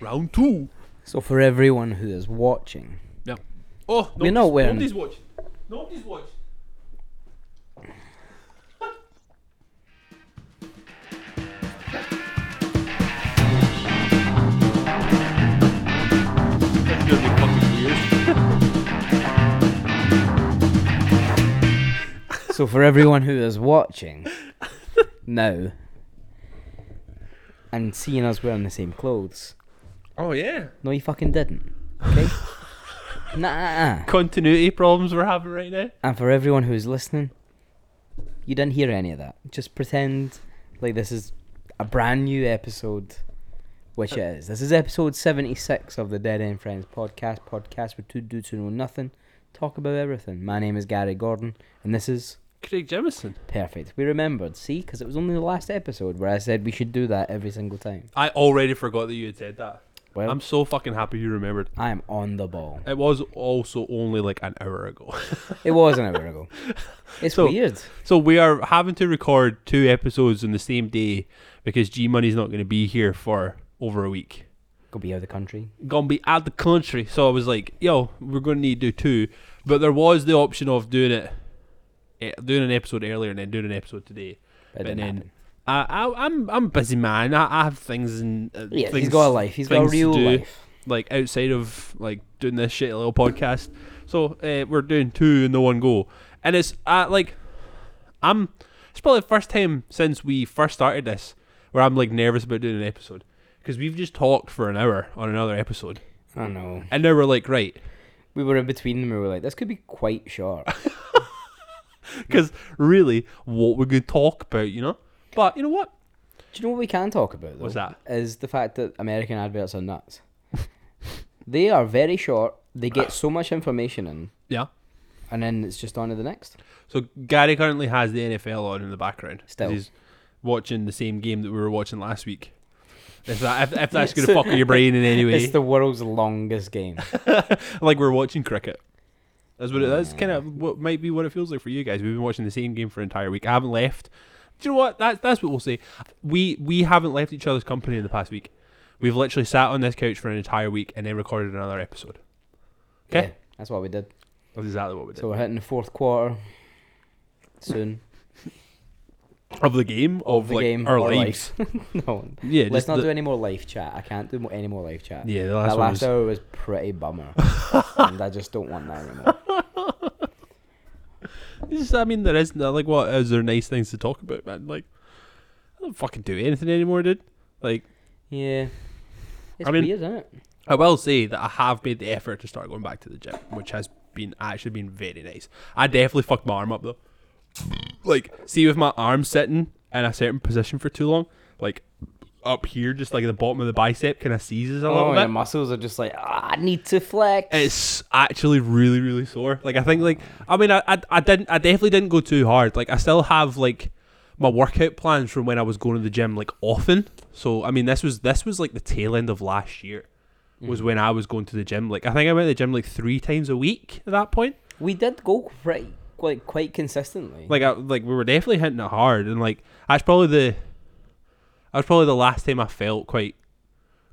Round two. So for everyone who is watching, yeah. Oh, We're not wearing- Nobody's watching. Nobody's watching. That's gonna be fucking weird. so for everyone who is watching now and seeing us wearing the same clothes, Oh yeah. no, you fucking didn't. Okay. nah. Continuity problems we're having right now. And for everyone who's listening, you didn't hear any of that. Just pretend like this is a brand new episode, which it is. This is episode 76 of the Dead End Friends podcast. Podcast with two dudes who know nothing, talk about everything. My name is Gary Gordon, and this is Craig Jemison. perfect. We remembered, see, because it was only the last episode where I said we should do that every single time. I already forgot that you had said that. Well, I'm so fucking happy you remembered. I am on the ball. It was also only like an hour ago. It was an hour ago. It's So- weird. So we are having to record two episodes on the same day because G Money's not going to be here for over a week. Go be out of the country. Gonna be out the country. So I was like, yo, we're going to need to do two. But there was the option of doing it, eh, doing an episode earlier and then doing an episode today. It But then happen. I, I I'm I'm a busy man. I, I have things and uh, Yeah, things he's got a life. He's got a real do. life. like outside of like doing this shit little podcast. So uh, we're doing two in the one go, and it's uh, like I'm. It's probably the first time since we first started this where I'm like nervous about doing an episode because we've just talked for an hour on another episode, I know. and now we're like right We were in between them. And we were like, this could be quite short. because really what we're gonna talk about, you know. But you know what? Do you know what we can talk about? Though? What's that? Is the fact that American adverts are nuts. they are very short. They get so much information in, Yeah. and then it's just on to the next. So Gary currently has the NFL on in the background. 'cause Still. he's watching the same game that we were watching last week. If that if, if that's gonna fuck with your brain in any way. It's the world's longest game. like we're watching cricket. That's what it, that's kind of what might be what it feels like for you guys. We've been watching the same game for an entire week. I haven't left. Do you know what? That's that's what we'll say. We we haven't left each other's company in the past week. We've literally sat on this couch for an entire week and then recorded another episode. Okay. Yeah, that's what we did. That's exactly what we did. So we're hitting the fourth quarter soon. of the game of, the like game our lives. no, Yeah, let's not the, do any more live chat. I can't do any more live chat. Yeah, the last that one last was hour was pretty bummer, and I just don't want that anymore. Just, I mean, there is no- like what is there nice things to talk about, man? Like, I don't fucking do anything anymore, dude. Like, Yeah, it's I mean- weird, isn't it? I will say that I have made the effort to start going back to the gym, which has been actually been very nice. I definitely fucked my arm up though. Like, see, with my arm sitting in a certain position for too long, like up here, just like the bottom of the bicep, kind of seizes a little Oh, bit. your muscles are just like, ah, I need to flex. it's actually really really sore. Like i think like i mean I, I i didn't i definitely didn't go too hard. Like i still have like my workout plans from when i was going to the gym like often. So i mean this was this was like the tail end of last year was when i was going to the gym. Like i think i went to the gym like three times a week at that point. We did go pretty, like, quite consistently. like I, like we were definitely hitting it hard. And like that's probably the that was probably the last time i felt quite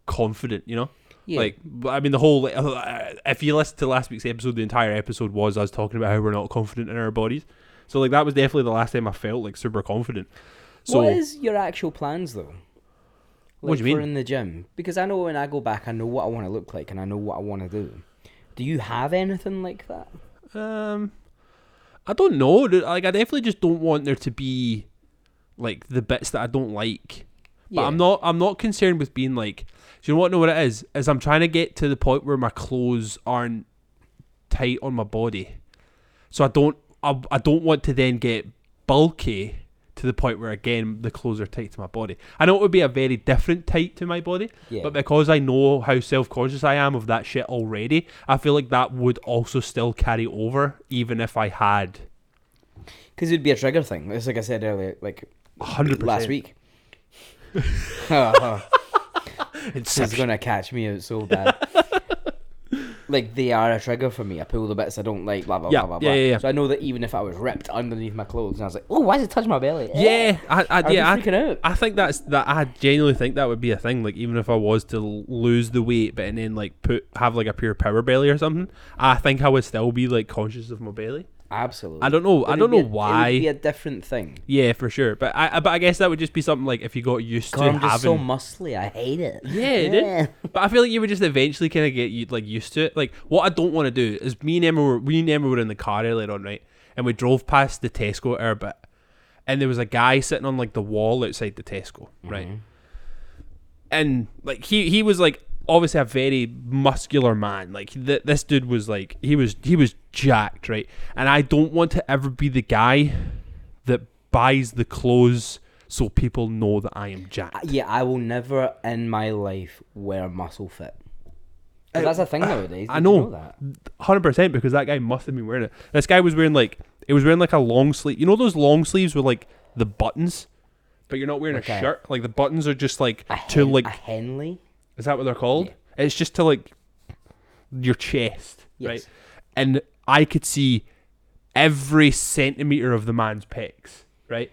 confident you know yeah. Like, I mean, the whole. uh, If you listen to last week's episode, the entire episode was us talking about how we're not confident in our bodies. So, like, that was definitely the last time I felt like super confident. So, what is your actual plans though? What Like do you for mean? in the gym? Because I know when I go back, I know what I want to look like and I know what I want to do. Do you have anything like that? um, I don't know. Like, I definitely just don't want there to be like the bits that I don't like. But I'm not. I'm not concerned with being like. Do you know what? Know what it is? Is I'm trying to get to the point where my clothes aren't tight on my body, so I don't. I, I don't want to then get bulky to the point where again the clothes are tight to my body. I know it would be a very different tight to my body, Yeah. but because I know how self conscious I am of that shit already, I feel like that would also still carry over even if I had Because it'd be a trigger thing. It's like I said earlier, like 100%. last week. Oh, It's gonna catch me out so bad. like they are a trigger for me. I pull the bits I don't like, blah blah Yeah, blah blah yeah, yeah, yeah. So I know that even if I was ripped underneath my clothes and I was like, oh, why does it touch my belly? Eh. Yeah, I, I, I'd yeah, I, freaking out. I think that's that. I genuinely think that would be a thing. Like even if I was to lose the weight, but and then like put have like a pure power belly or something, I think I would still be like conscious of my belly. Absolutely. I don't know. But I don't know a- It would be a different thing. yeah, for sure. But I, but I guess that would just be something like if you got used God, to I'm just so muscly. I hate it. Yeah, dude. But I feel like you would just eventually kind of get you like used to it. Like what I don't want to do is me and Emma were we and Emma were in the car earlier on, right? And we drove past the Tesco at our bit, and there was a guy sitting on like the wall outside the Tesco, right? Mhm. And like he he was like obviously a very muscular man. Like th- this dude was like he was he was jacked, right? And I don't want to ever be the guy that buys the clothes so people know that I am jacked. Uh, Yeah, I will never in my life wear muscle fit. Uh, that's a thing nowadays. I Did you know. that. hundred percent because that guy must have been wearing it. This guy was wearing like it was wearing like a long sleeve. You know those long sleeves with like the buttons, but you're not wearing Okay. a shirt. Like the buttons are just like A, to like a Henley. Is that what they're called? Yeah. It's just to like your chest, Yes. right? And I could see every centimeter of the man's pecs, right?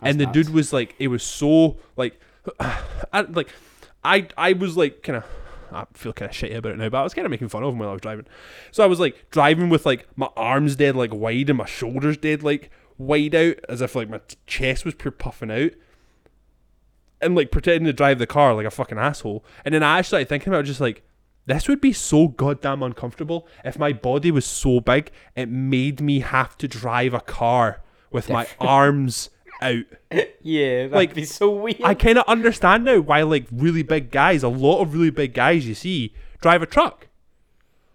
That's and the nuts. dude was like, it was so like, I like, I I was like kind of. I feel kind of shitty about it now, but I was kind of making fun of him while I was driving. So I was like driving with like my arms dead like wide and my shoulders dead like wide out, as if like my t- chest was pure puffing out, and like pretending to drive the car like a fucking asshole. And then I actually started thinking about just like this would be so goddamn uncomfortable if my body was so big it made me have to drive a car with my arms out. Yeah, that'd Like, be so weird. I kind of understand now why like really big guys, a lot of really big guys you see drive a truck.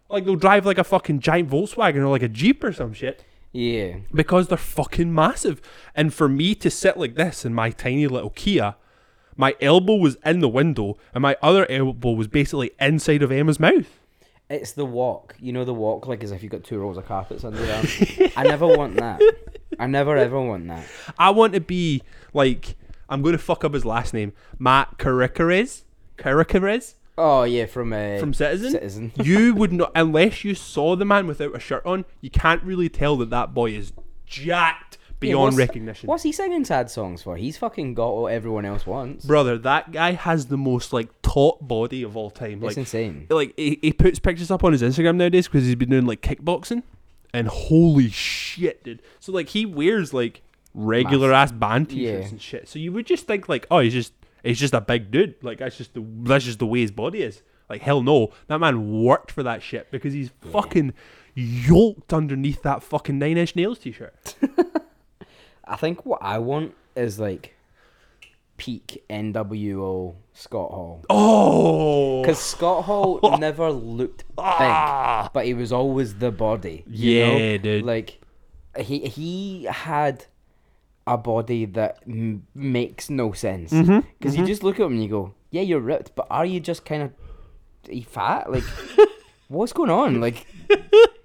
Like they'll drive like a fucking giant Volkswagen or like a Jeep or some shit yeah. because they're fucking massive. And for me to sit like this in my tiny little Kia, my elbow was in the window and my other elbow was basically inside of Emma's mouth. It's the walk. You know the walk, like as if you've got two rows of carpets under your arm. I never want that. I never ever want that. I want to be like I'm going to fuck up his last name, Mat Kerekes. Kerekes Oh yeah, from uh, from Citizen. Citizen. you would not unless you saw the man without a shirt on. You can't really tell that that boy is jacked Yeah, beyond what's- recognition. What's he singing sad songs for? He's fucking got what everyone else wants. Brother, that guy has the most like taut body of all time. it's Like insane. like he, he puts pictures up on his Instagram nowadays because he's been doing like kickboxing, and holy shit, dude! So like he wears like regular ass band t-shirts Yeah. and shit. So you would just think like, oh, he's just he's just a big dude. Like that's just the that's just the way his body is. Like hell no, that man worked for that shit because he's fucking yoked underneath that fucking Nine Inch Nails t-shirt. I think what I want is like peak NWO Scott Hall. Oh, Because Scott Hall never looked big, ah, but he was always the body. you yeah, know? dude. Like he he had a body that m- makes no sense. Because Mhm, you just look at him and you go, "Yeah, you're ripped, but are you just kind of you fat? Like, what's going on? Like,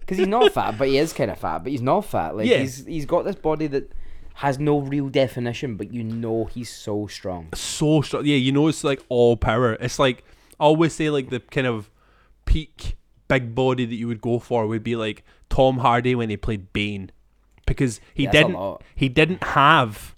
because he's not fat, but he is kind of fat, but he's not fat. Like, Yeah. he's he's got this body that has no real definition, but you know he's so strong. so strong. Yeah, you know it's like all power. It's like I always say like the kind of peak big body that you would go for would be like Tom Hardy when he played Bane, because he Yeah, didn't he didn't have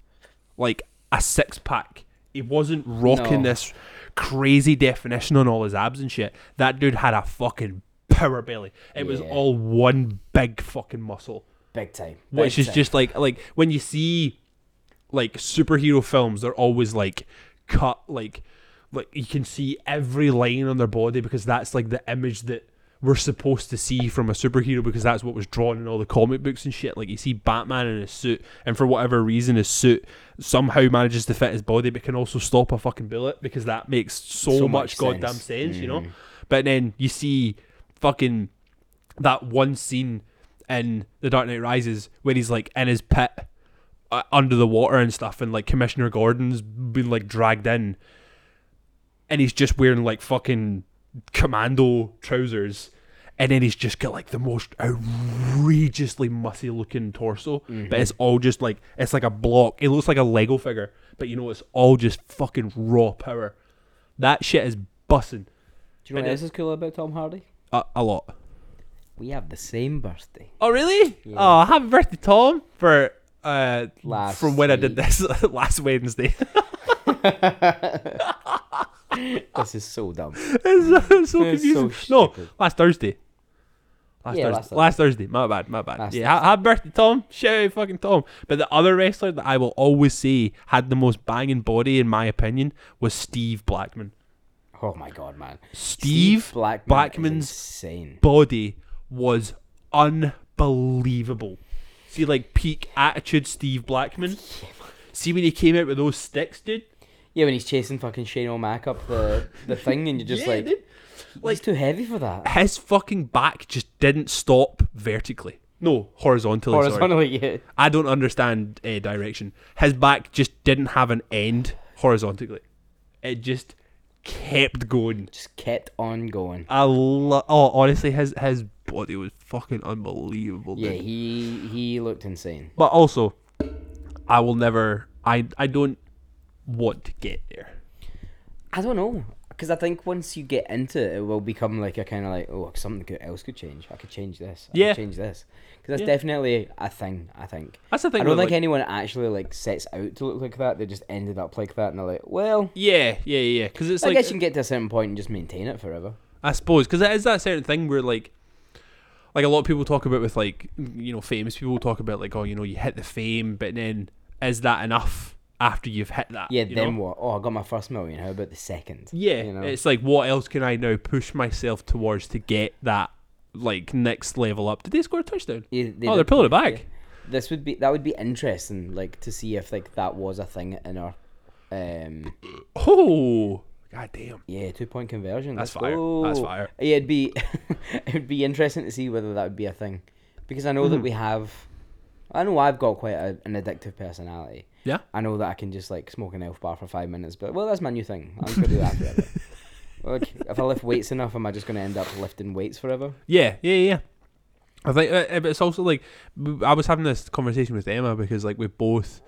like a six pack. He wasn't rocking No. this crazy definition on all his abs and shit. That dude had a fucking power belly. It was all one big fucking muscle Big time. which Big is time. just like like when you see like superhero films they're always like cut like like you can see every line on their body because that's like the image that we're supposed to see from a superhero because that's what was drawn in all the comic books and shit like you see batman in his suit and for whatever reason his suit somehow manages to fit his body but can also stop a fucking bullet because that makes so, So much, much goddamn sense. sense you know Mhm. but then you see fucking that one scene in The Dark Knight Rises when he's like in his pit uh, under the water and stuff, and like Commissioner Gordon's been like dragged in, and he's just wearing like fucking commando trousers, and then he's just got like the most outrageously musty looking torso, but it's all just like it's like a block. It looks like a Lego figure, but you know it's all just fucking raw power. That shit is bussing Do you know and what else is cool about Tom Hardy? a, a lot. We have the same birthday. Oh really? Yeah. Oh, happy birthday, Tom! For uh, Last from when I did this last Wednesday. this is so dumb. it's so, so It's so confusing. no, last Thursday. Last Yeah, Thursday. last Last, Thursday. My bad. My bad. Last yeah. ha- Happy birthday, Tom. Shout out fucking Tom. But the other wrestler that I will always say had the most banging body, in my opinion, was Steve Blackman. Oh my god, man. Steve, Blackman Blackman's insane. body was unbelievable. See, like peak attitude Steve Blackman. See when he came out with those sticks, dude. Yeah, when he's chasing fucking Shane O'Mac up the, the thing, and you're just Yeah, like, dude. he's too heavy for that. his fucking back just didn't stop vertically. No, horizontally. Sorry. Horizontally, yeah. I don't understand uh, direction. His back just didn't have an end horizontally. It just kept going. Just kept on going. I lo- oh honestly, his his body was fucking unbelievable. Yeah, dude. he he looked insane. But also, I will never. I I don't want to get there. I don't know, because I think once you get into it, it will become like a kind of like, oh, something could- else could change. I could change this. I Yeah. could change this. Because that's Yeah. definitely a thing. I think. That's the thing. I don't think like- anyone actually like sets out to look like that. They just ended up like that, and they're like, well, Yeah, yeah, yeah. Because it's I like guess you can get to a certain point and just maintain it forever. I suppose because it is that certain thing where like, like a lot of people talk about with like you know famous people talk about like oh you know you hit the fame but then is that enough after you've hit that? Yeah. you then know? what? Oh, I got my first million. How about the second? Yeah, You know? it's like what else can I now push myself towards to get that like next level up? Did they score a touchdown? Yeah, they oh, they're pulling it back. This would be that would be interesting, like to see if like that was a thing in our, um, Oh, god damn. yeah, two point conversion. That's Let's fire. That's fire. Yeah, it'd be it'd be interesting to see whether that would be a thing, because I know that Mhm. we have. I know I've got quite a, an addictive personality. Yeah. I know that I can just like smoke an elf bar for five minutes, but well, that's my new thing. I'm gonna do that forever. like, if I lift weights enough, am I just gonna end up lifting weights forever? Yeah, yeah, yeah. I think uh, uh, but it's also like I was having this conversation with Emma because like we both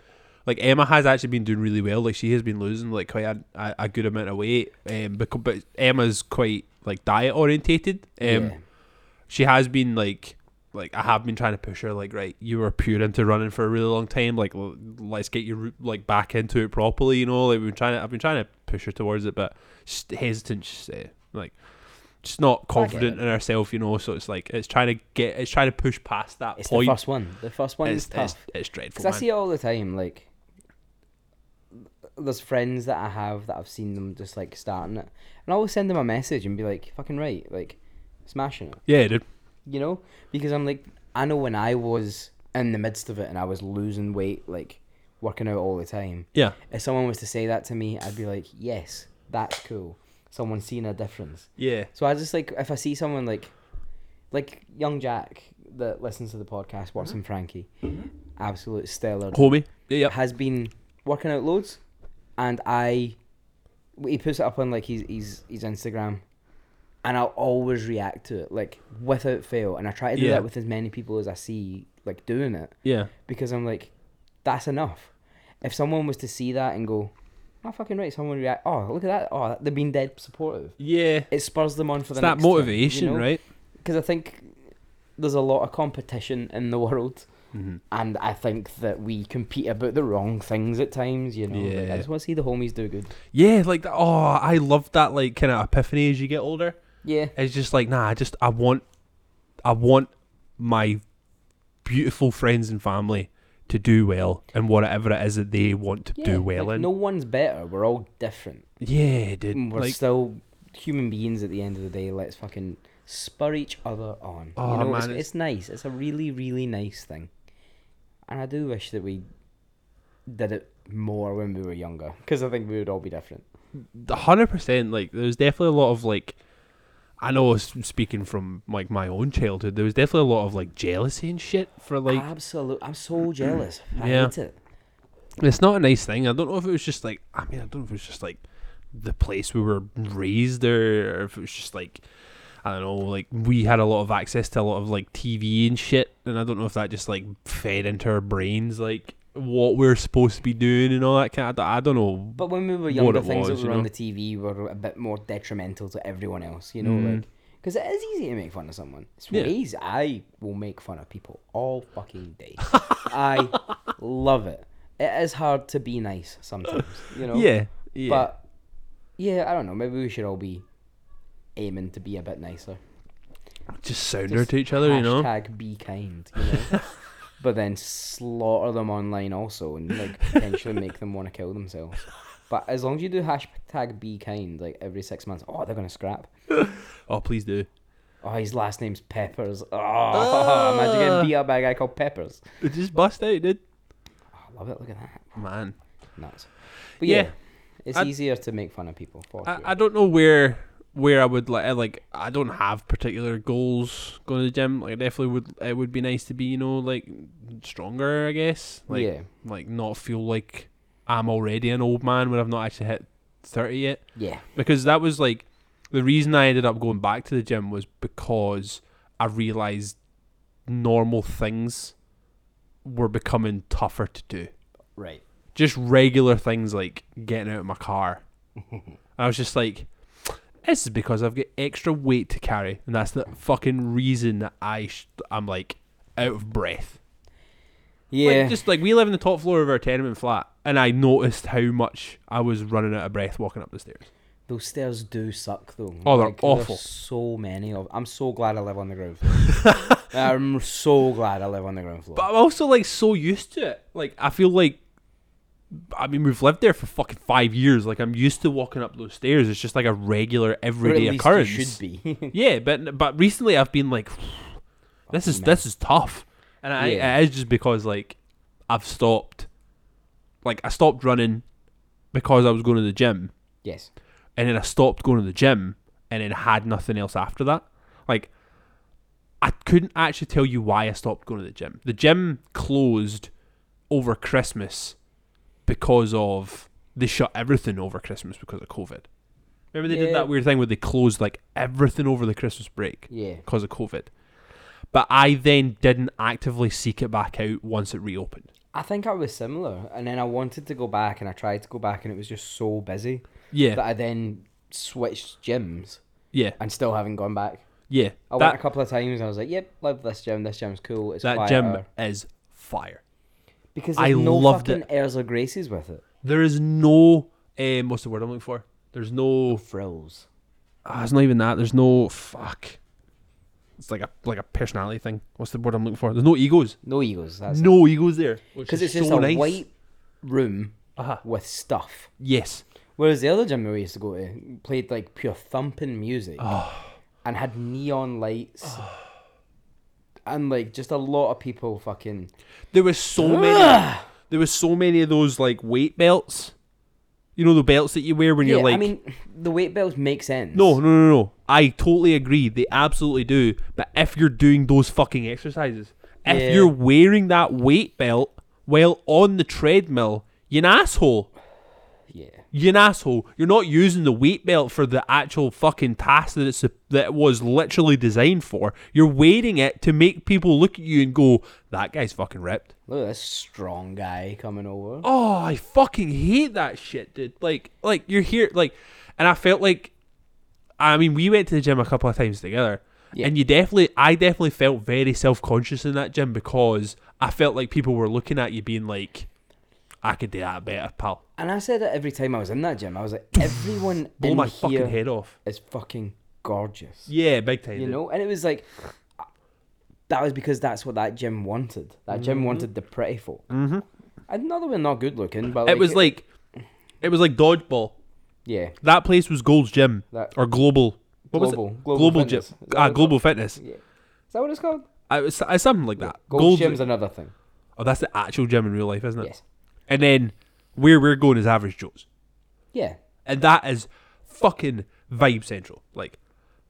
like Emma has actually been doing really well. Like she has been losing like quite a, a, a good amount of weight. Um, because, but Emma's quite like diet orientated. Um, yeah. she has been like like I have been trying to push her like right you were pure into running for a really long time like l- let's get you like back into it properly you know like we've been trying to I've been trying to push her towards it but she's hesitant she's uh, like just not confident in herself you know so it's like it's trying to get it's trying to push past that It's point the first one. The first one it's, is tough. it's, it's dreadful Because I see it all the time. Like, there's friends that I have that I've seen them just like starting it, and I always send them a message and be like, "Fucking right, like, smashing it," yeah dude you know? Because I'm like, I know when I was in the midst of it and I was losing weight, like working out all the time. yeah If someone was to say that to me, I'd be like, "Yes, that's cool." Someone's seen a difference. yeah So I just like if I see someone like, like young Jack that listens to the podcast, mm-hmm. Watson Frankie, mm-hmm. absolute stellar homie yeah, yeah. has been working out loads, and I, he puts it up on like his his his Instagram, and I'll always react to it like without fail, and I try to do Yeah. that with as many people as I see like doing it yeah because I'm like, that's enough. If someone was to see that and go, oh fucking right, someone react, oh look at that, oh they're being dead supportive. yeah It spurs them on for it's the that next time, you motivation know? right Because I think there's a lot of competition in the world mm-hmm. and I think that we compete about the wrong things at times. You know, Like, I just want to see the homies do good. yeah like oh I love that like kind of epiphany as you get older Yeah, It's just like nah. I just I want, I want my beautiful friends and family to do well and whatever it is that they want to yeah. do well like, in. No one's better. We're all different. Yeah, dude. We're Like, still human beings at the end of the day. Let's fucking spur each other on. Oh, you know, man, it's, it's- it's nice. It's a really, really nice thing. And I do wish that we did it more when we were younger, because I think we would all be different. hundred percent. Like, there's definitely a lot of like. I know, speaking from like my own childhood, there was definitely a lot of like jealousy and shit for like. Absolutely, I'm so jealous. I Yeah. hate it. It's not a nice thing. I don't know if it was just like. I mean, I don't know if it was just like the place we were raised there, or if it was just like. I don't know, like we had a lot of access to a lot of like TV and shit, and I don't know if that just like fed into our brains like what we're supposed to be doing and all that kind of. I don't know. But when we were younger, things was, that were on know? the TV were a bit more detrimental to everyone else. You know, Mm. like Because it is easy to make fun of someone. It's Yeah. easy. I will make fun of people all fucking day. I love it. It is hard to be nice sometimes, you know. Yeah, yeah. But yeah, I don't know. Maybe we should all be aiming to be a bit nicer. just sounder Just to each other, you know. Hashtag be kind, you know. but then slaughter them online also, and like potentially make them want to kill themselves. But as long as you do hashtag be kind, like every six months, oh, they're gonna scrap. Oh, please do. Oh, his last name's Peppers. Oh, imagine getting beat up by a guy called Peppers. Just bust out, dude. Oh, I love it. Look at that. Man, Nuts. But yeah, Yeah. it's I'd- easier to make fun of people. For I, sure. I don't know where where I would like I, like I don't have particular goals going to the gym. Like I definitely would it would be nice to be you know like stronger. I guess like yeah, like not feel like I'm already an old man when I've not actually hit thirty yet. yeah, because that was like the reason I ended up going back to the gym was because I realized normal things were becoming tougher to do. right. Just regular things like getting out of my car. I was just like, this is because I've got extra weight to carry, and that's the fucking reason that I sh- I'm like out of breath. Yeah, Like, just like we live in the top floor of our tenement flat, and I noticed how much I was running out of breath walking up the stairs. those stairs do suck though. Oh, they're Like, awful. There's so many of. I'm so glad I live on the ground floor. I'm so glad I live on the ground floor. But I'm also like so used to it. Like I feel like I mean we've lived there for fucking five years. Like I'm used to walking up those stairs. It's just like a regular everyday occurrence. Should be. Yeah, but but recently I've been like this is this is tough. And I Yeah. it is just because like I've stopped like I stopped running because I was going to the gym yes. and then I stopped going to the gym and then had nothing else after that. Like I couldn't actually tell you why I stopped going to the gym. The gym closed over Christmas because of they shut everything over Christmas because of COVID. Remember they did that weird thing where they closed like everything over the Christmas break Yeah. because of COVID. But I then didn't actively seek it back out once it reopened. I think I was similar, and then I wanted to go back, and I tried to go back, and it was just so busy Yeah, that I then switched gyms yeah, and still haven't gone back. yeah. I went a couple of times, and I was like, "Yep, love this gym. This gym's cool. It's that quieter." gym is fire. Because I no loved fucking airs or graces with it. There is no um, what's the word I'm looking for? There's no Frills. Ah, it's not even that. There's no fuck. It's like a like a personality thing. What's the word I'm looking for? There's no egos. No egos. That's no egos there. because it's just a white room Uh-huh. with stuff. Yes. Whereas the other gym we used to go to played like pure thumping music Oh. and had neon lights. And like just a lot of people fucking There was so many. There was so many of those like weight belts. You know the belts that you wear when yeah, you're like. I mean the weight belts make sense. no, no, no, no. I totally agree. They absolutely do. But if you're doing those fucking exercises, if Yeah. you're wearing that weight belt while on the treadmill, you're an asshole. You're an asshole. You're not using the weight belt for the actual fucking task that it's that it was literally designed for. You're wearing it to make people look at you and go, "That guy's fucking ripped." Look at this strong guy coming over. Oh, I fucking hate that shit, dude. Like, like you're here, like, and I felt like, I mean, we went to the gym a couple of times together, Yeah. and you definitely, I definitely felt very self conscious in that gym because I felt like people were looking at you, being like, "I could do that better, pal." And I said it every time I was in that gym. I was like, everyone Blow in my here fucking head off. is fucking gorgeous. Yeah, big time. You dude. know? And it was like, that was because that's what that gym wanted. That gym wanted the pretty folk. Mm-hmm. I know they were not good looking, but it was like, it was like dodgeball. yeah, That place was Gold's Gym that or Global. What global, was it? global, Global fitness. Gym. Is that Ah, what it's Global Fitness. Yeah. Is that what it's called? I was, it's something like that. Gold Gold's- gym's another thing. Oh, that's the actual gym in real life, isn't it? Yes. And then where we're going is Average Joe's. Yeah. And that is fucking vibe central. Like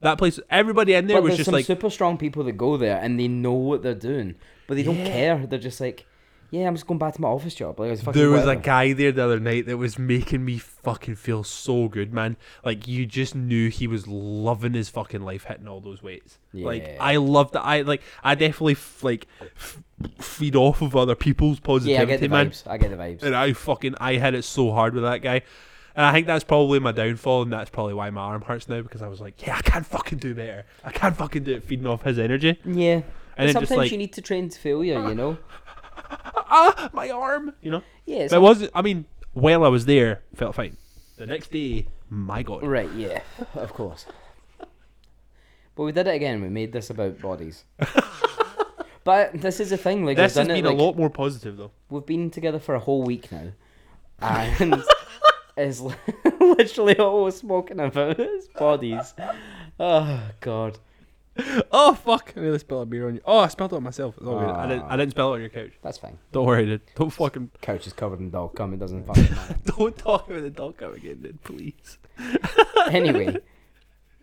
that place everybody in there But was just some like super strong people that go there and they know what they're doing, but they don't Yeah. care. They're just like, yeah, I'm just going back to my office job. Like, fucking there was a guy there the other night that was making me fucking feel so good, man. Like you just knew he was loving his fucking life hitting all those weights. Like I loved that. I like I definitely like f- feed off of other people's Yeah, positivity, I get the man. vibes. I get the vibes. and I fucking I had it so hard with that guy. And I think that's probably my downfall, and that's probably why my arm hurts now because I was like, yeah, I can't fucking do better. I can't fucking do it, feeding off his energy. Yeah. And Sometimes like, you need to train to failure, you know. ah, my arm, you know. Yeah. But it wasn't. I mean, while I was there, felt fine. The next day, my god. Right, yeah, of course. But we did it again. We made this about bodies. but this is the thing. Like This has done it, been like, a lot more positive though. We've been together for a whole week now, and it's literally all we're smoking about is bodies. Oh God. Oh fuck! I nearly spilled a beer on you. Oh, I spilled it on myself. It's all good. I didn't. Ah. I didn't spill it on your couch. That's fine. Don't worry, dude. Don't fucking. Couch is covered in dog cum. It doesn't fucking matter. Don't talk about the dog come again, dude. Please. anyway,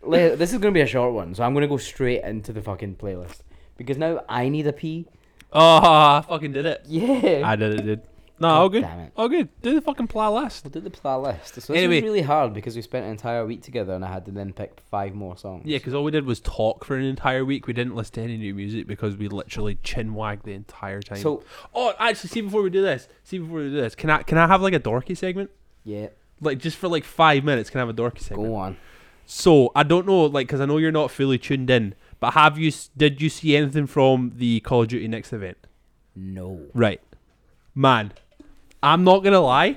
this is gonna be a short one, so I'm gonna go straight into the fucking playlist because now I need a pee. Oh, I fucking did it. Yeah. I did it, dude. No, all good. Damn it. All good. Do the fucking playlist. We'll do the playlist. So this Anyway. was really hard because we spent an entire week together and I had to then pick five more songs. Yeah, because all we did was talk for an entire week. We didn't listen to any new music because we literally chin wagged the entire time. So oh, actually, see before we do this, see before we do this, can I can I have like a dorky segment? yeah, Like just for like five minutes, can I have a dorky segment? go on. So I don't know, like, because I know you're not fully tuned in, but have you? Did you see anything from the Call of Duty next event? No. Right, man. I'm not gonna lie,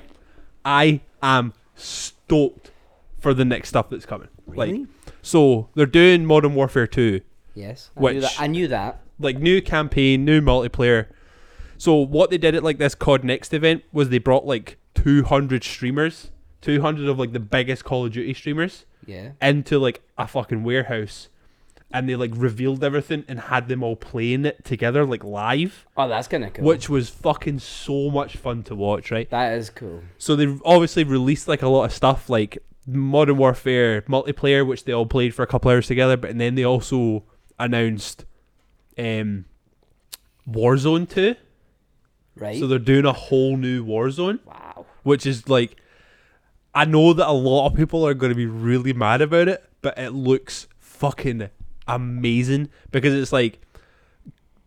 I am stoked for the next stuff that's coming. Really? Like, so they're doing Modern Warfare 2, yes. I knew which- that. I knew that. like new campaign, new multiplayer. So what they did at like this COD Next event was they brought like 200 streamers, 200 of like the biggest Call of Duty streamers Yeah. into like a fucking warehouse and they like revealed everything and had them all playing it together like live Oh, that's kind of cool. which was fucking so much fun to watch right That is cool. so they obviously released like a lot of stuff like modern warfare multiplayer which they all played for a couple hours together but and then they also announced um warzone 2 Right. so they're doing a whole new warzone wow. which is like I know that a lot of people are going to be really mad about it, but it looks fucking amazing because it's like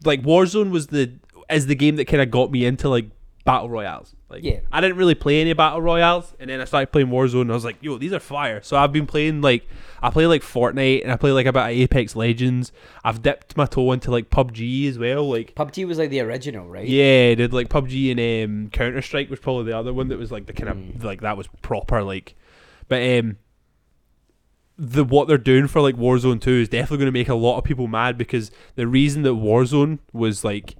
like Warzone was the is the game that kind of got me into like battle royales. Like Yeah. I didn't really play any battle royales and then I started playing Warzone and I was like, "Yo, these are fire." So I've been playing like I play like Fortnite and I play like a bit of Apex Legends. I've dipped my toe into like PUBG as well, like PUBG was like the original, right? yeah, did like PUBG and um, Counter Strike was probably the other one that was like the kind of Mm. like that was proper like, but um, the what they're doing for like Warzone Two is definitely going to make a lot of people mad because the reason that Warzone was like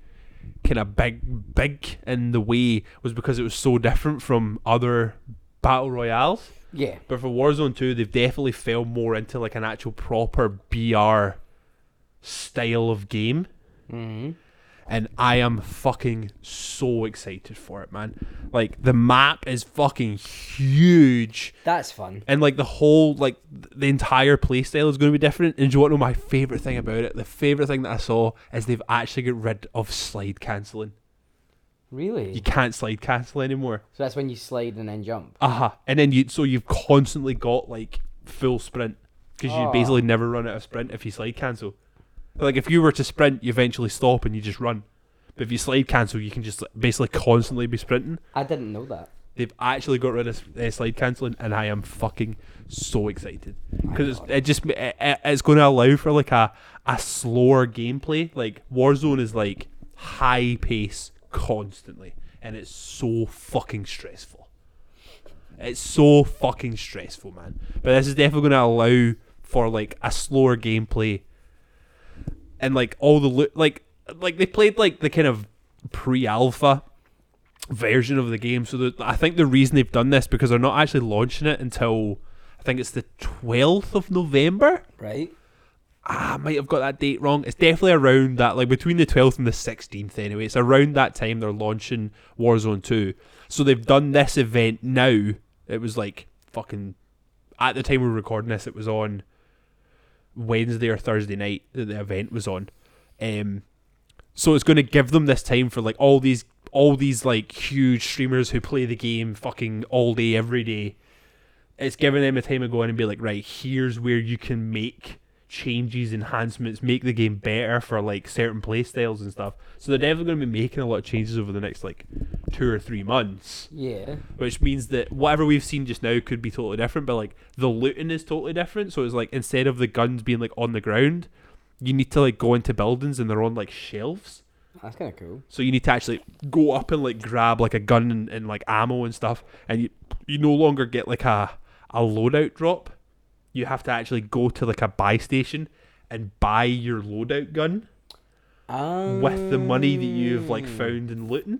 kind of big big in the way was because it was so different from other battle royales. Yeah. But for Warzone 2, they've definitely fell more into like an actual proper BR style of game hmm and I am fucking so excited for it, man. Like the map is fucking huge, That's fun. and like the whole like the entire playstyle is going to be different. And do you want to know my favorite thing about it? The favorite thing that I saw is they've actually got rid of slide canceling. Really? You can't slide cancel anymore. so that's when you slide and then jump. Uh huh. And then you so you've constantly got like full sprint because you Oh. basically never run out of sprint if you slide cancel. Like if you were to sprint, you eventually stop and you just run. But if you slide cancel, you can just basically constantly be sprinting. I didn't know that. They've actually got rid of uh, slide cancelling, and I am fucking so excited because it just it- it's going to allow for like a a slower gameplay. Like Warzone is like high pace constantly, and it's so fucking stressful. It's so fucking stressful, man. But this is definitely going to allow for like a slower gameplay, and like all the like like they played like the kind of pre-alpha version of the game. So the, I think the reason they've done this because they're not actually launching it until I think it's the twelfth of November. Right? Ah, I might have got that date wrong. It's definitely around that, like between the twelfth and the sixteenth. Anyway, it's around that time they're launching Warzone Two. So they've done this event now. It was like fucking at the time we were recording this. It was on Wednesday or Thursday night that the event was on. Um, so it's going to give them this time for like all these all these like huge streamers who play the game fucking all day every day. It's giving them a time to go in and be like, right, here's where you can make changes, enhancements, make the game better for like certain play styles and stuff. So they're definitely going to be making a lot of changes over the next like two or three months. Yeah. Which means that whatever we've seen just now could be totally different, but like the looting is totally different. So it's like instead of the guns being like on the ground, you need to like go into buildings and they're on like shelves. That's kind of cool. So you need to actually go up and like grab like a gun and, and like ammo and stuff, and you you no longer get like a a loadout drop. You have to actually go to like a buy station and buy your loadout gun with the money that you've like Um, found in looting.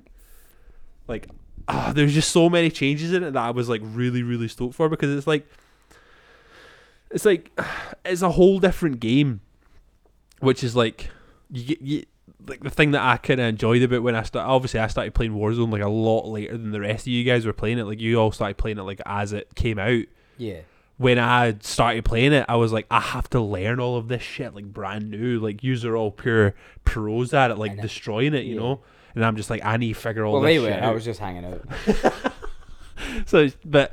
Like, ah, there's just so many changes in it that I was like really really stoked for because it's like it's like it's a whole different game, which is like you you like the thing that I kind of enjoyed about when I started. Obviously, I started playing Warzone like a lot later than the rest of you guys were playing it. Like you all started playing it like as it came out. Yeah. When I started playing it, I was like, I have to learn all of this shit like brand new. Like you are all pure pros at it, like destroying it, you Yeah. know. And I'm just like, I need to figure all Well, this anyway, I was just hanging out. So, but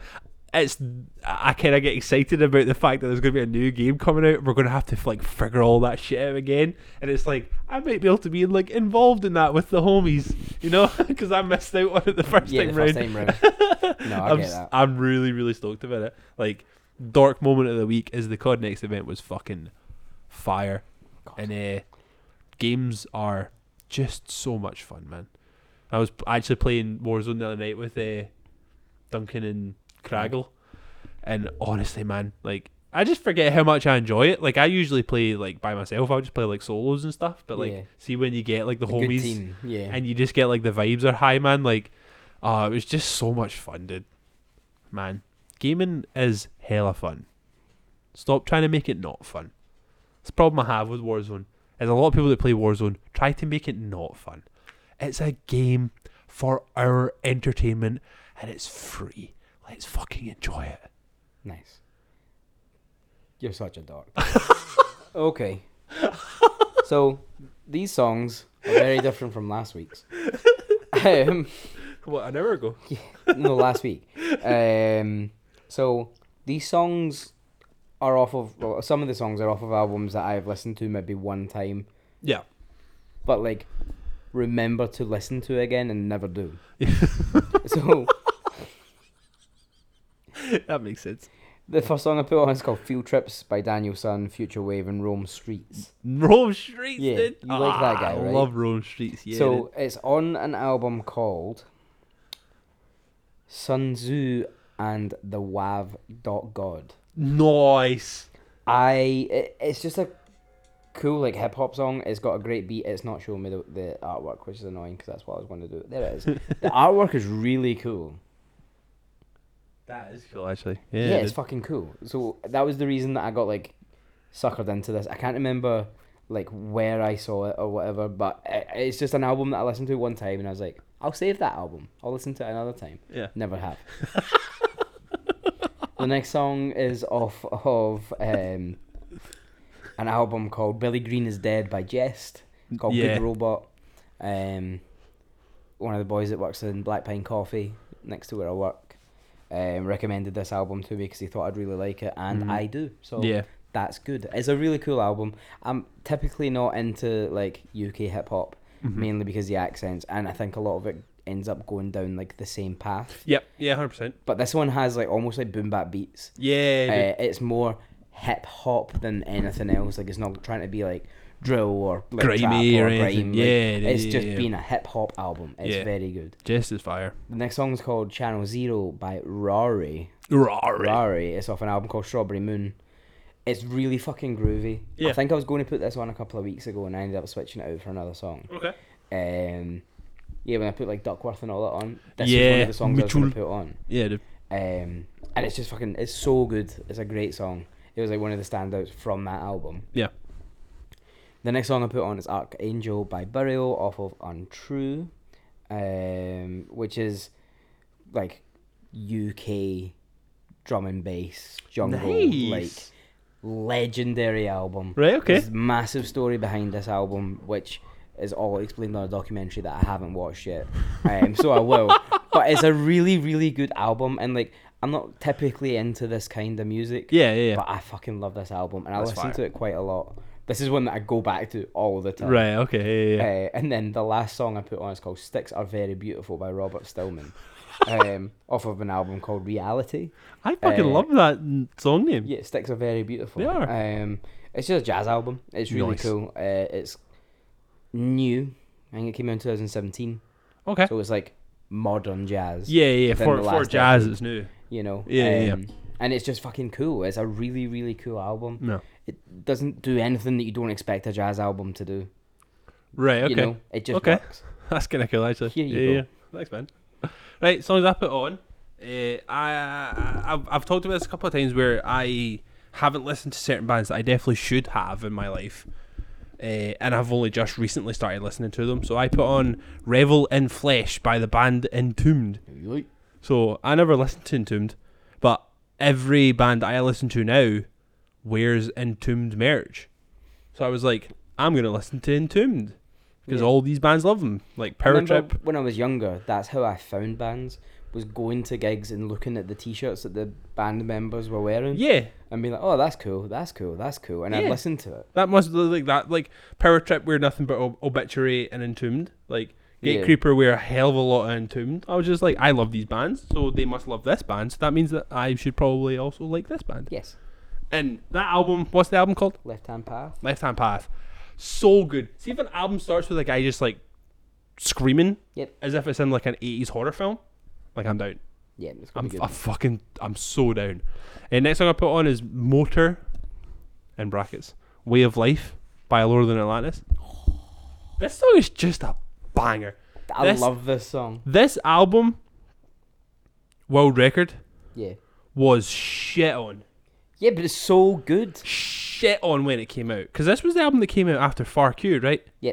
it's I kind of get excited about the fact that there's going to be a new game coming out. We're going to have to like figure all that shit out again, and it's like I might be able to be like involved in that with the homies, you know, because I missed out on it the first yeah, time the round. first time round. No, I I'm, get that. I'm really really stoked about it. Like dark moment of the week is the COD Next event was fucking fire, and uh, games are just so much fun, man. I was actually playing Warzone the other night with uh, Duncan and Craggle, and honestly, man, like I just forget how much I enjoy it. Like I usually play like by myself. I'll just play like solos and stuff. But like, Yeah. see when you get like the homies team. Yeah. and you just get like the vibes are high, man. Like, uh, it was just so much fun, dude. Man, gaming is hella fun. Stop trying to make it not fun. It's a problem I have with Warzone. Is a lot of people that play Warzone try to make it not fun. It's a game for our entertainment and it's free. Let's fucking enjoy it. Nice. You're such a dog. okay. So these songs are very different from last week's. Um, What an hour ago. no, last week. Um, so these songs are off of well, some of the songs are off of albums that I've listened to maybe one time, Yeah. but like remember to listen to again and never do. so that makes sense. the first song I put on is called "Field Trips" by Daniel Son, Future Wave, and Rome Streetz. Rome Streetz, Yeah, dude. you like that guy, Ah, I love Rome Streetz, yeah. so it's on an album called Sun Tzu and the Wav Dot God. Nice. I it, it's just a cool like hip hop song. It's got a great beat. It's not showing me the, the artwork, which is annoying because that's what I was going to do. There it is. the artwork is really cool. That is cool, actually. Yeah, Yeah, it's fucking cool. So that was the reason that I got like suckered into this. I can't remember like where I saw it or whatever, but i it's just an album that I listened to one time and I was like, I'll save that album. I'll listen to it another time. yeah. Never have. the next song is off of um, an album called Billy Green is Dead by Jehst. It's called Yeah. Good Robot. Um, one of the boys that works in Black Pine Coffee next to where I work um, recommended this album to me because he thought I'd really like it, and Mhm. I do. So yeah. that's good. It's a really cool album. I'm typically not into like UK hip hop Mhm. mainly because the accents, and I think a lot of it ends up going down like the same path. Yep. Yeah, hundred percent. But this one has like almost like boom bap beats. Yeah. Uh, it's more hip hop than anything else. Like it's not trying to be like drill or like Grimy or or anything. grime. Yeah, like, yeah, it's just yeah. being a hip hop album. It's Yeah. very good. Just as fire. The next song is called Channel Zero by Rory. Rory. Rory. It's off an album called Strawberry Moon. It's really fucking groovy. Yeah. I think I was going to put this on a couple of weeks ago and I ended up switching it out for another song. Okay. Um, yeah, when I put like Duckworth and all that on, this was one Yeah, of the songs I was Mitchell. to put on. Yeah, dude. Um, and it's just fucking, it's so good. It's a great song. It was like one of the standouts from that album. Yeah. The next song I put on is Archangel by Burial off of Untrue, um, which is like UK drum and bass jungle, like legendary album. Right. Okay. There's massive story behind this album, which is all explained on a documentary that I haven't watched yet. Um, so I will. But it's a really, really good album, and like I'm not typically into this kind of music, Yeah. Yeah. yeah. but I fucking love this album, and I That's listen fire. to it quite a lot This is one that I go back to all the time. Right. Okay. Yeah. yeah, yeah. Uh, and then the last song I put on is called "Sticks Are Very Beautiful" by Robert Stillman, um, off of an album called Reality. I fucking uh, love that song name. Yeah, "Sticks Are Very Beautiful." They are. Um, it's just a jazz album. It's really Nice. cool. Uh, it's new. I think it came out in 2017. Okay. So it's like modern jazz. Yeah, yeah. For for jazz, decade. it's new. You know. Yeah, yeah, yeah. um, And it's just fucking cool. It's a really, really cool album. No. It doesn't do anything that you don't expect a jazz album to do. Right. Okay. You know, it just Okay. works. That's kind of cool, actually. Here you yeah, go. yeah. Thanks, man. Right, songs I put on. Uh, I, I I've, I've talked about this a couple of times where I haven't listened to certain bands that I definitely should have in my life, uh, and I've only just recently started listening to them. So I put on "Revel in Flesh" by the band Entombed. So I never listened to Entombed, but every band I listen to now wears Entombed merch. So I was like, I'm gonna listen to Entombed because Yeah. all these bands love them, like Power Remember Trip. when I was younger, that's how I found bands. Was going to gigs and looking at the T-shirts that the band members were wearing, Yeah, and be like, "Oh, that's cool, that's cool, that's cool," and I'd Yeah. listen to it. that must like that. Like Power Trip wear nothing but ob- Obituary and Entombed. Like Gate Yeah. Creeper wear a hell of a lot of Entombed. I was just like, I love these bands, so they must love this band. So that means that I should probably also like this band. Yes, And that album, what's the album called? Left Hand Path. Left Hand Path. So good. See if an album starts with a guy just like screaming, Yep. as if it's in like an eighties horror film. Like I'm down. Yeah, it's gonna I'm be I good. fucking I'm so down. And next song I put on is Motor in brackets. Way of Life by Lower Than Atlantis. This song is just a banger. I this- love this song. This album, world record, Yeah, was shit on. yeah, but it's so good. Shit on when it came out. Because this was the album that came out after Far Q, right? Uh,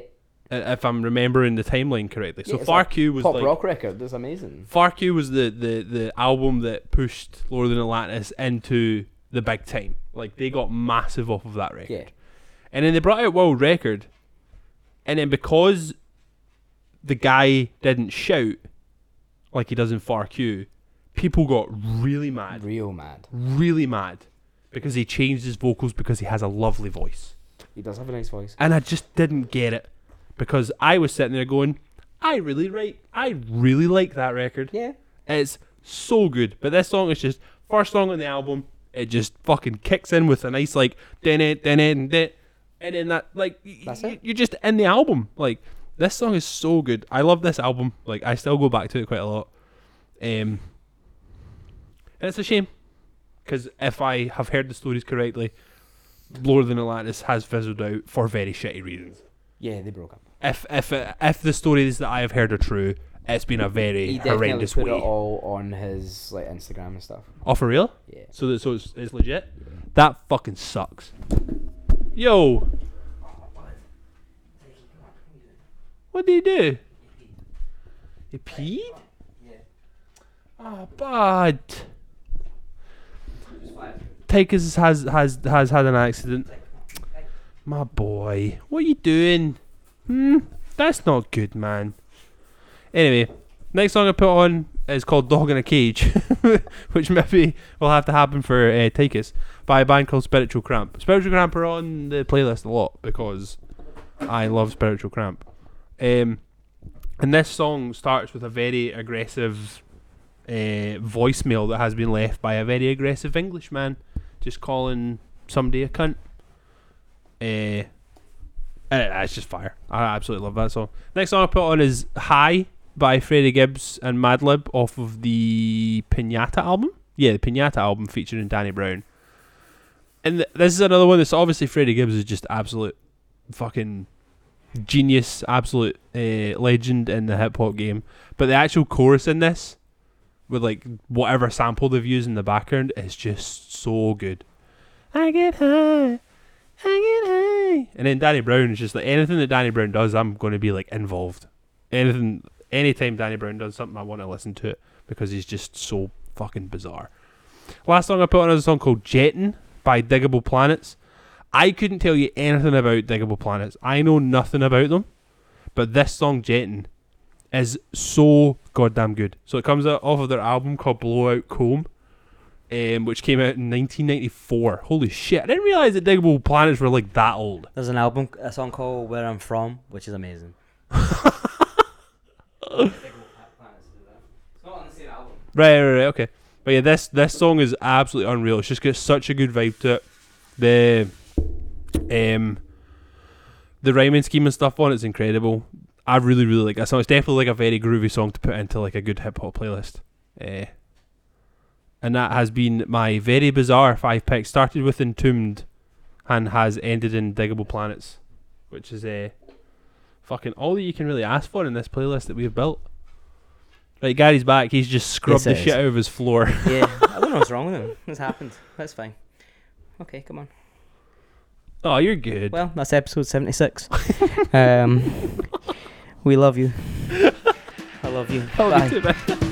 Uh, if I'm remembering the timeline correctly. Yeah, so Far Q was pop like rock record. That's amazing. Far Q was the, the, the album that pushed Lower Than Atlantis into the big time. Like they got massive off of that record. Yeah, And then they brought out World Record. And then because the guy didn't shout like he does in Far Q, people got really mad. real mad. Really mad. Because he changed his vocals because he has a lovely voice. He does have a nice voice. And I just didn't get it. Because I was sitting there going, I really like I really like that record. Yeah, It's so good. But this song is just first song on the album. It just fucking kicks in with a nice like din it din it and then that like That's y- it. you're just in the album. Like this song is so good. I love this album. Like I still go back to it quite a lot. Um, and it's a shame because if I have heard the stories correctly, Lower Than Atlantis has fizzled out for very shitty reasons. Yeah, they broke up. If if uh, if the stories that I have heard are true, it's been a very He definitely horrendous put way. it all on his like Instagram and stuff. Oh, for real? Yeah. So that so it's, it's legit. That fucking sucks. Yo, what did he do? He peed? yeah Oh, bud. Takers has has has had an accident. My boy, what are you doing? Hmm, that's not good, man. Anyway, next song I put on is called "Dog in a Cage," which maybe will have to happen for uh, Takers by a band called Spiritual Cramp. Spiritual Cramp are on the playlist a lot because I love Spiritual Cramp. Um, and this song starts with a very aggressive uh, voicemail that has been left by a very aggressive Englishman, just calling somebody a cunt. Uh, it's just fire. I absolutely love that song. Next song I put on is "High" by Freddie Gibbs and Madlib off of the Pinata album. Yeah, the Pinata album featuring Danny Brown. And th- this is another one that's obviously Freddie Gibbs is just absolute fucking genius, absolute uh, legend in the hip hop game. But the actual chorus in this, with like whatever sample they've used in the background, is just so good. I get high, I get high, and then Danny Brown is just like anything that Danny Brown does, I'm going to be like involved. Anything, anytime Danny Brown does something, I want to listen to it because he's just so fucking bizarre. Last song I put on is a song called Jettin' by Digable Planets. I couldn't tell you anything about Digable Planets. I know nothing about them. But this song, Jettin', is so goddamn good. So it comes out off of their album called Blowout Comb. Um, which came out in 1994. Holy shit! I didn't realize that Digable Planets were like that old. There's an album, a song called "Where I'm From," which is amazing. Right, right, right, okay. But yeah, this this song is absolutely unreal. It's just got such a good vibe to it. The um the rhyming scheme and stuff on it's incredible. I really, really like that song. It's definitely like a very groovy song to put into like a good hip hop playlist. Uh, and that has been my very bizarre five pick. Started with Entombed and has ended in Digable Planets, which is a uh, fucking all that you can really ask for in this playlist that we have built. Right, Gary's back. He's just scrubbed Yes, the it shit out of his floor. Yeah, I don't know what's wrong with him. This happened. That's fine. Okay, come on. oh, you're good. Well, that's episode 76. um, we love you. I love you. Bye.